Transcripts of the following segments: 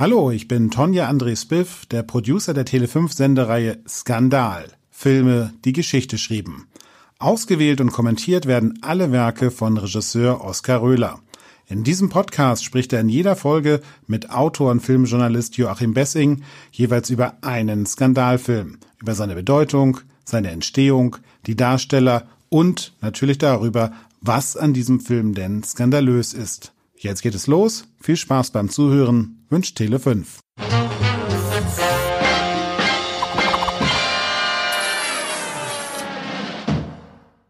Hallo, ich bin Tonja André Spiff, der Producer der Tele5-Sendereihe Skandal. Filme, die Geschichte schrieben. Ausgewählt und kommentiert werden alle Werke von Regisseur Oskar Röhler. In diesem Podcast spricht er in jeder Folge mit Autor und Filmjournalist Joachim Bessing jeweils über einen Skandalfilm, über seine Bedeutung, seine Entstehung, die Darsteller und natürlich darüber, was an diesem Film denn skandalös ist. Jetzt geht es los. Viel Spaß beim Zuhören. Wünscht Tele5.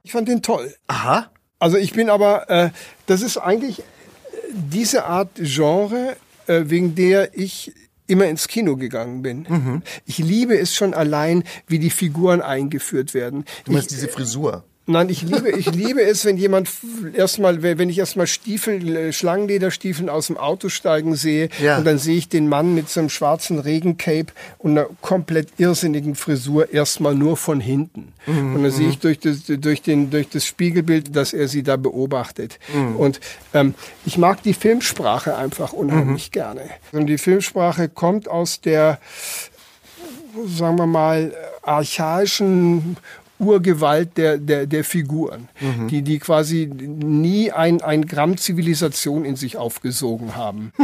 Ich fand den toll. Aha. Also ich bin aber, äh, das ist eigentlich diese Art Genre, äh, wegen der ich immer ins Kino gegangen bin. Mhm. Ich liebe es schon allein, wie die Figuren eingeführt werden. Du meinst ich, diese Frisur? Nein, ich liebe, ich liebe es, wenn jemand erstmal, wenn ich erstmal Stiefel, äh, Schlangenlederstiefeln aus dem Auto steigen sehe ja. und dann sehe ich den Mann mit so einem schwarzen Regencape und einer komplett irrsinnigen Frisur erstmal nur von hinten. Mhm. Und dann sehe ich mhm. durch das, durch den, durch das Spiegelbild, dass er sie da beobachtet. Mhm. Und ähm, ich mag die Filmsprache einfach unheimlich mhm. gerne. Und die Filmsprache kommt aus der, sagen wir mal, archaischen Urgewalt der, der, der Figuren, mhm. die, die quasi nie ein, ein Gramm Zivilisation in sich aufgesogen haben.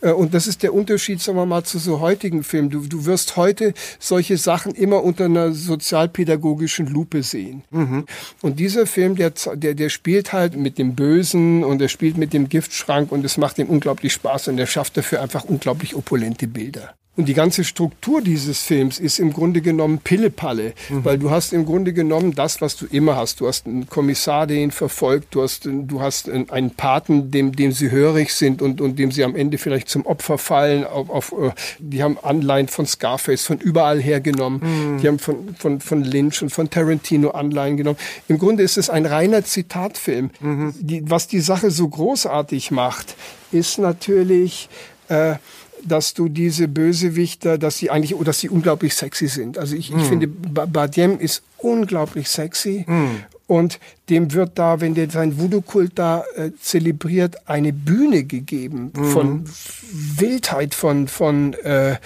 Äh, und das ist der Unterschied, sagen wir mal, zu so heutigen Filmen. Du, du wirst heute solche Sachen immer unter einer sozialpädagogischen Lupe sehen. Mhm. Und dieser Film, der, der, der spielt halt mit dem Bösen und er spielt mit dem Giftschrank und es macht ihm unglaublich Spaß und er schafft dafür einfach unglaublich opulente Bilder. Und die ganze Struktur dieses Films ist im Grunde genommen Pillepalle, mhm. weil du hast im Grunde genommen das, was du immer hast. Du hast einen Kommissar, der ihn verfolgt, du hast, du hast einen Paten, dem, dem sie hörig sind und, und dem sie am Ende vielleicht zum Opfer fallen. Auf, auf, äh, die haben Anleihen von Scarface von überall hergenommen. Mhm. Die haben von, von, von Lynch und von Tarantino Anleihen genommen. Im Grunde ist es ein reiner Zitatfilm. Mhm. Die, was die Sache so großartig macht, ist natürlich, äh, dass du diese Bösewichter, dass sie eigentlich, dass sie unglaublich sexy sind. Also ich, mm. ich hm. finde, Bardem ist unglaublich sexy. Mm. Und dem wird da, wenn der sein Voodoo-Kult da äh, zelebriert, eine Bühne gegeben mm. von Wildheit, von, von äh,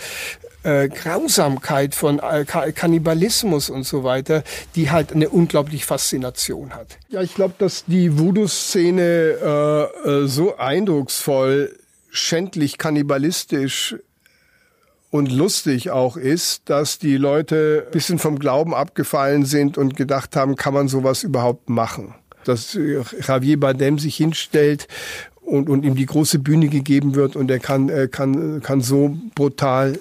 äh, Grausamkeit, von äh, Kannibalismus und so weiter, die halt eine unglaubliche Faszination hat. Ja, ich glaube, dass die Voodoo-Szene äh, äh, so eindrucksvoll schändlich kannibalistisch und lustig auch ist, dass die Leute bisschen vom Glauben abgefallen sind und gedacht haben, kann man sowas überhaupt machen? Dass Javier Bardem sich hinstellt und, und ihm die große Bühne gegeben wird und er kann, er kann, kann so brutal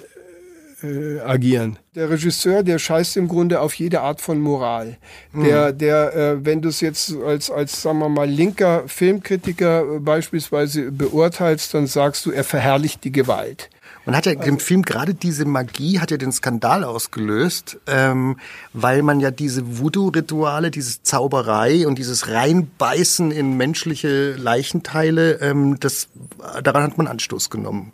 äh, agieren. Der Regisseur, der scheißt im Grunde auf jede Art von Moral. Mhm. Der, der, äh, wenn du es jetzt als, als, sagen wir mal, linker Filmkritiker äh, beispielsweise beurteilst, dann sagst du, er verherrlicht die Gewalt. Man hat ja im Film gerade diese Magie hat ja den Skandal ausgelöst, ähm, weil man ja diese Voodoo-Rituale, diese Zauberei und dieses Reinbeißen in menschliche Leichenteile, ähm, das daran hat man Anstoß genommen.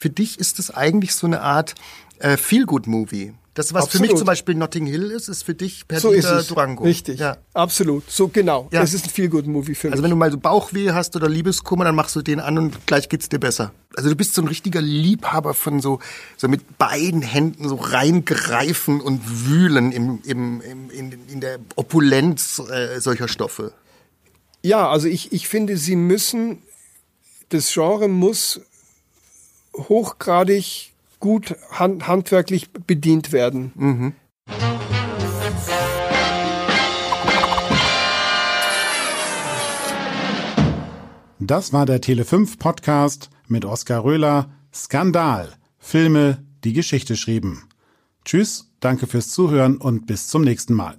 Für dich ist es eigentlich so eine Art äh, Feel-Good-Movie. Das, was Absolut. für mich zum Beispiel Notting Hill ist, ist für dich Perdita so Durango. Richtig, ja. absolut. So genau. Ja. Das ist ein Feel-Good-Movie für mich. Also wenn du mal so Bauchweh hast oder Liebeskummer, dann machst du den an und gleich geht's dir besser. Also du bist so ein richtiger Liebhaber von so, so mit beiden Händen so reingreifen und wühlen im, im, im, in, in der Opulenz äh, solcher Stoffe. Ja, also ich, ich finde, sie müssen, das Genre muss hochgradig gut hand, handwerklich bedient werden. Mhm. Das war der Tele5 Podcast mit Oskar Röhler. Skandal. Filme, die Geschichte schrieben. Tschüss, danke fürs Zuhören und bis zum nächsten Mal.